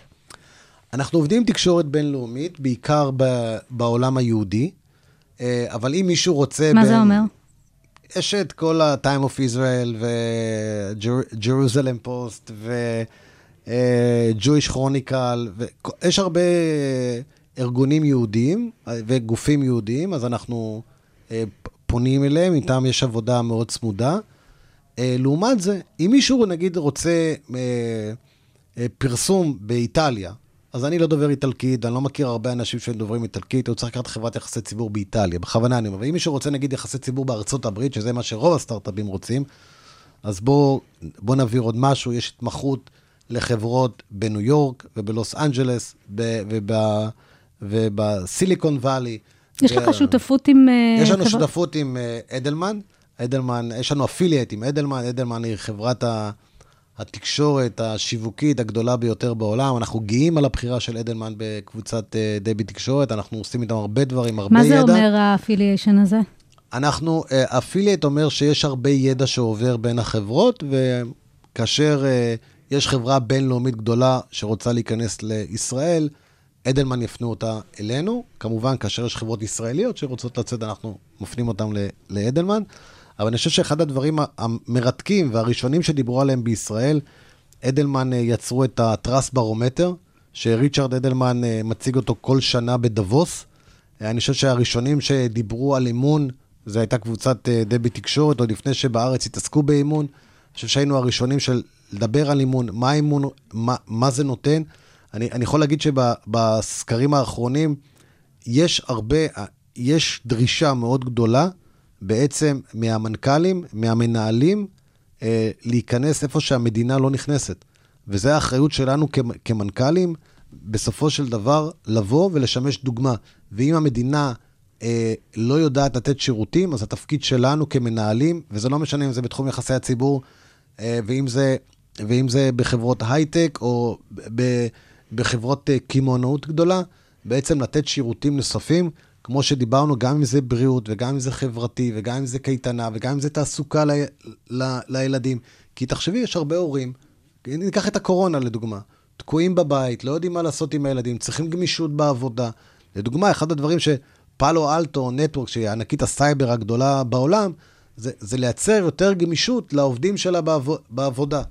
אנחנו עובדים עם תקשורת בינלאומית, בעיקר ב, בעולם היהודי, אה, אבל אם מישהו רוצה... מה בין- זה אומר? יש את כל ה-Time of Israel ו-Jerusalem Post ו-Jewish Chronicle, ויש הרבה ארגונים יהודיים אה, וגופים יהודיים, אז אנחנו אה, פונים אליהם, איתם יש עבודה מאוד צמודה. אה, לעומת זה, אם מישהו נגיד רוצה אה, אה, פרסום באיטליה, אז אני לא דובר איטלקית, אני לא מכיר הרבה אנשים שדוברים איטלקית, הוא צריך לקחת חברת יחסי ציבור באיטליה, בכוונה אני אומר. ואם מישהו רוצה נגיד יחסי ציבור בארצות הברית, שזה מה שרוב הסטארט-אפים רוצים, אז בואו בוא נבהיר עוד משהו, יש התמחות לחברות בניו יורק ובלוס אנג'לס ובסיליקון וואלי. יש לך שותפות עם... אה, יש לנו חברה- שותפות עם אה, אדלמן. אדלמן, יש לנו affiliate עם אדלמן. אדלמן היא חברת ה- התקשורת השיווקית הגדולה ביותר בעולם. אנחנו גאים על הבחירה של אדלמן בקבוצת אה, דבי תקשורת. אנחנו עושים איתם הרבה דברים, הרבה מה ידע. זה אומר האפיליישן הזה? אנחנו, affiliate אומר שיש הרבה ידע שעובר בין החברות, וכאשר אה, יש חברה בינלאומית גדולה שרוצה להיכנס לישראל, אדלמן יפנו אותה אלינו. כמובן, כאשר יש חברות ישראליות שרוצות לצאת, אנחנו מפנים אותן לאדלמן. אבל אני חושב שאחד הדברים המרתקים והראשונים שדיברו עליהם בישראל, אדלמן אה, יצרו את ה-Trust ברומטר, שריצ'רד אדלמן אה, מציג אותו כל שנה בדבוס. אה, אני חושב שהראשונים שדיברו על אימון, זו הייתה קבוצת דבי תקשורת, עוד לפני שבארץ התעסקו באימון. אני חושב שהיינו הראשונים של לדבר על אימון, מה אימון, מה, מה זה נותן. אני, אני יכול להגיד שבסקרים האחרונים יש הרבה, יש דרישה מאוד גדולה בעצם מהמנכ"לים, מהמנהלים, אה, להיכנס איפה שהמדינה לא נכנסת. וזו האחריות שלנו כמ- כמנכ"לים, בסופו של דבר, לבוא ולשמש דוגמה. ואם המדינה אה, לא יודעת לתת שירותים, אז התפקיד שלנו כמנהלים, וזה לא משנה אם זה בתחום יחסי הציבור, אה, ואם זה, ואם זה בחברות הייטק או ב, בחברות אה, קמעונאות גדולה, בעצם לתת שירותים נוספים, כמו שדיברנו, גם אם זה בריאות, וגם אם זה חברתי, וגם אם זה קייטנה, וגם אם זה תעסוקה ל, ל, לילדים. כי תחשבי, יש הרבה הורים, ניקח את הקורונה לדוגמה, תקועים בבית, לא יודעים מה לעשות עם הילדים, צריכים גמישות בעבודה. לדוגמה, אחד הדברים שפאלו אלטו, Networks, שהיא ענקית הסייבר הגדולה בעולם, זה, זה לייצר יותר גמישות לעובדים שלה בעבוד, בעבודה.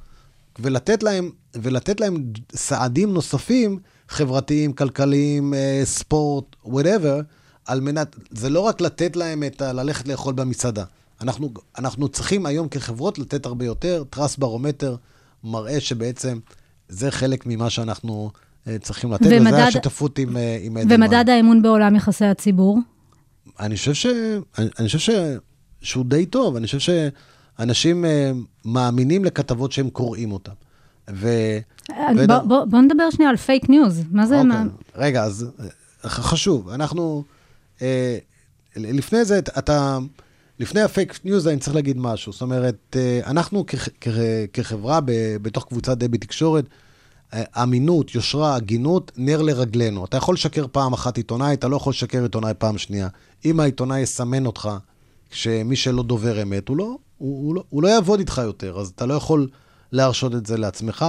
ולתת להם, ולתת להם סעדים נוספים, חברתיים, כלכליים, אה, ספורט, whatever, על מנת, זה לא רק לתת להם את ה... ללכת לאכול במסעדה. אנחנו, אנחנו צריכים היום כחברות לתת הרבה יותר. Trust Barometer מראה שבעצם זה חלק ממה שאנחנו אה, צריכים לתת, ומדד- וזה השותפות עם, אה, עם אדלמן. ומדד האמון בעולם יחסי הציבור? אני חושב, ש... אני, אני חושב ש... שהוא די טוב, אני חושב שאנשים אה, מאמינים לכתבות שהם קוראים אותן. ו... בוא, ודע- בוא, בוא נדבר שנייה על fake news. מה זה? אוקיי, מה... רגע, אז חשוב, אנחנו, לפני זה, אתה, לפני ה fake news אני צריך להגיד משהו. זאת אומרת, אה, אנחנו כח, כ, כחברה ב, בתוך קבוצת דבי תקשורת, אה, אמינות, יושרה, הגינות, נר לרגלינו. אתה יכול לשקר פעם אחת עיתונאי, אתה לא יכול לשקר עיתונאי פעם שנייה. אם העיתונאי יסמן אותך, שמי שלא דובר אמת, הוא לא, הוא, הוא, לא, הוא לא יעבוד איתך יותר, אז אתה לא יכול להרשות את זה לעצמך.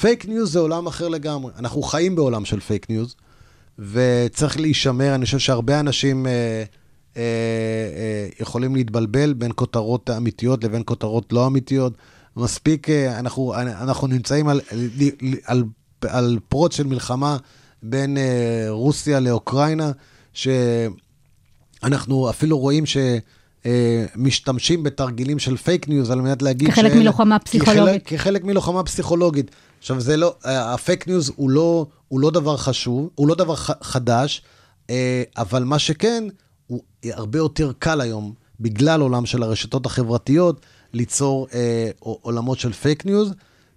fake news זה עולם אחר לגמרי. אנחנו חיים בעולם של fake news, וצריך להישמר. אני חושב שהרבה אנשים אה, אה, אה, יכולים להתבלבל בין כותרות אמיתיות לבין כותרות לא אמיתיות. מספיק, אה, אנחנו, אנחנו נמצאים על, על, על, על פרוץ של מלחמה בין אה, רוסיה לאוקראינה, שאנחנו אפילו רואים ש... אה, משתמשים בתרגילים של fake news על מנת להגיד כחלק מלוחמה כחלק, פסיכולוגית. כחלק מלוחמה פסיכולוגית. עכשיו, זה לא, ה fake news הוא לא, הוא לא דבר חשוב, הוא לא דבר ח, חדש, אה, אבל מה שכן, הוא הרבה יותר קל היום, בגלל עולם של הרשתות החברתיות, ליצור אה, עולמות של fake news,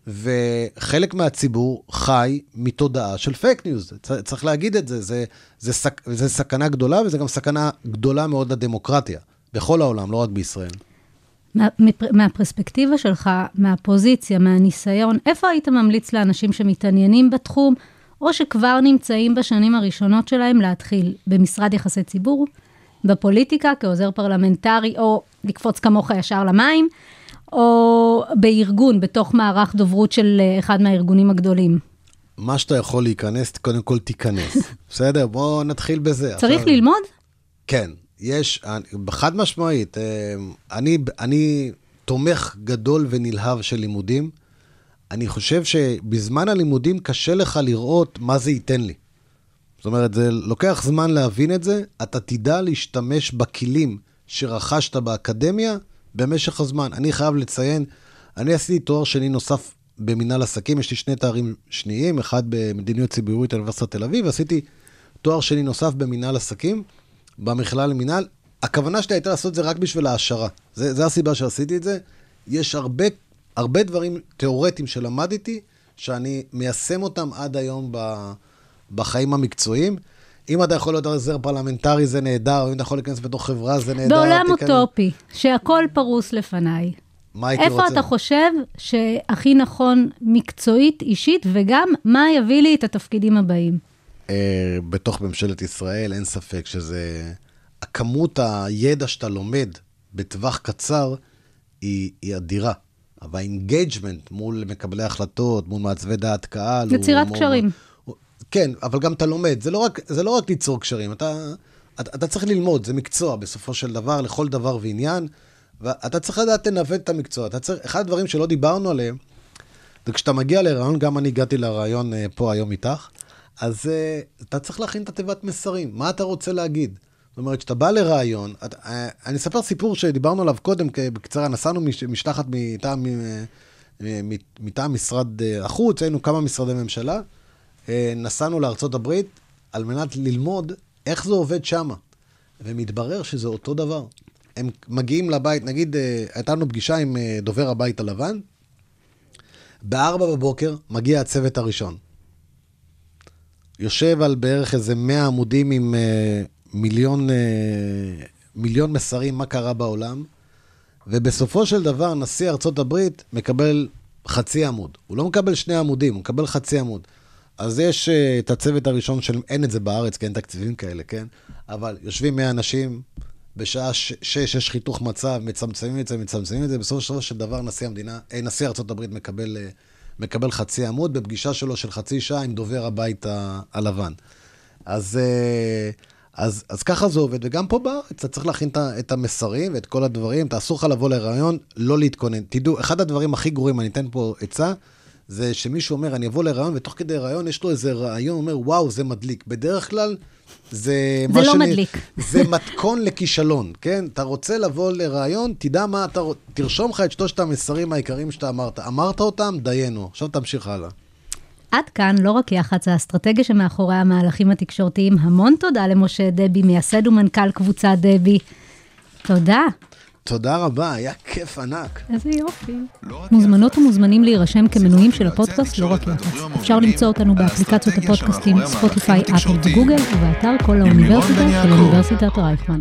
וחלק מהציבור חי מתודעה של fake news. צריך להגיד את זה, זה, זה, סק, זה סכנה גדולה, וזה גם סכנה גדולה מאוד לדמוקרטיה, בכל העולם, לא רק בישראל. מה, מהפרספקטיבה שלך, מהפוזיציה, מהניסיון, איפה היית ממליץ לאנשים שמתעניינים בתחום, או שכבר נמצאים בשנים הראשונות שלהם להתחיל במשרד יחסי ציבור, בפוליטיקה כעוזר פרלמנטרי, או לקפוץ כמוך ישר למים, או בארגון, בתוך מערך דוברות של אה, אחד מהארגונים הגדולים? מה שאתה יכול להיכנס, קודם כל תיכנס. בסדר? בואו נתחיל בזה. צריך עכשיו... ללמוד? כן, יש, חד משמעית, אה, אני, אני תומך גדול ונלהב של לימודים. אני חושב שבזמן הלימודים קשה לך לראות מה זה ייתן לי. זאת אומרת, זה לוקח זמן להבין את זה, אתה תדע להשתמש בכלים שרכשת באקדמיה במשך הזמן. אני חייב לציין, אני עשיתי תואר שני נוסף במנהל עסקים, יש לי שני תארים שניים, אחד במדיניות ציבורית באוניברסיטת תל אביב, ועשיתי תואר שני נוסף במנהל עסקים, במכללה למנהל. הכוונה שלי הייתה לעשות את זה רק בשביל ההעשרה. זה, זה הסיבה שעשיתי את זה. יש הרבה, הרבה דברים תיאורטיים שלמדתי, שאני מיישם אותם עד היום ב, בחיים המקצועיים. אם אתה יכול להיות עוזר פרלמנטרי זה נהדר, אם אתה יכול להיכנס בתוך חברה זה נהדר. בעולם אוטופי, שהכל פרוס לפניי. מה הייתי איפה רוצה? איפה אתה חושב שהכי נכון מקצועית, אישית, וגם מה יביא לי את התפקידים הבאים? אה, בתוך ממשלת ישראל, אין ספק שזה... הכמות הידע שאתה לומד בטווח קצר היא, היא אדירה. אבל ה engagement מול מקבלי החלטות, מול מעצבי דעת קהל... יצירת קשרים. כן, אבל גם אתה לומד. זה לא רק, זה לא רק ליצור קשרים, אתה, אתה, אתה צריך ללמוד, זה מקצוע בסופו של דבר, לכל דבר ועניין, ואתה צריך לדעת לנווט את המקצוע. אתה צריך, אחד הדברים שלא דיברנו עליהם, זה כשאתה מגיע לרעיון, גם אני הגעתי לרעיון אה, פה היום איתך, אז uh, אתה צריך להכין את התיבת מסרים, מה אתה רוצה להגיד? זאת אומרת, כשאתה בא לרעיון, את, uh, אני אספר סיפור שדיברנו עליו קודם, בקצרה, נסענו מש, משלחת מטעם, מטעם משרד החוץ, היינו כמה משרדי ממשלה, אה, נסענו לארצות הברית על מנת ללמוד איך זה עובד שם. ומתברר שזה אותו דבר. הם מגיעים לבית, נגיד, אה, הייתה לנו פגישה עם אה, דובר הבית הלבן, בארבע בבוקר מגיע הצוות הראשון. יושב על בערך איזה 100 עמודים עם מיליון, מיליון מסרים מה קרה בעולם, ובסופו של דבר נשיא ארצות הברית מקבל חצי עמוד. הוא לא מקבל שני עמודים, הוא מקבל חצי עמוד. אז יש uh, את הצוות הראשון של, אין את זה בארץ, כי אין תקציבים כאלה, כן? אבל יושבים 100 אנשים, בשעה 6 יש חיתוך מצב, מצמצמים את זה, מצמצמים את זה, בסופו של דבר נשיא המדינה, אה, נשיא ארה"ב מקבל, uh, מקבל חצי עמוד בפגישה שלו של חצי שעה עם דובר הבית הלבן. אז, uh, אז, אז ככה זה עובד, וגם פה בארץ אתה צריך להכין את המסרים ואת כל הדברים, אתה אסור לך לבוא לרעיון, לא להתכונן. תדעו, אחד הדברים הכי גרועים, אני אתן פה עצה, זה שמישהו אומר, אני אבוא לרעיון, ותוך כדי רעיון יש לו איזה רעיון, אומר, וואו, זה מדליק. בדרך כלל, זה... זה לא שאני, מדליק. זה מתכון לכישלון, כן? אתה רוצה לבוא לרעיון, תדע מה אתה... תרשום לך את שלושת המסרים העיקריים שאתה אמרת. אמרת אותם, דיינו. עכשיו תמשיך הלאה. עד כאן לא רק יח"צ, האסטרטגיה שמאחורי המהלכים התקשורתיים. המון תודה למשה דבי, מייסד ומנכ"ל קבוצת דבי. תודה. תודה רבה, היה כיף ענק. איזה יופי. מוזמנות ומוזמנים להירשם כמנויים של הפודקאסט לא רק יח"צ. אפשר למצוא אותנו באפליקציות הפודקאסטים ספוטיפיי, אפל וגוגל, ובאתר כל האוניברסיטה של אוניברסיטת רייכמן.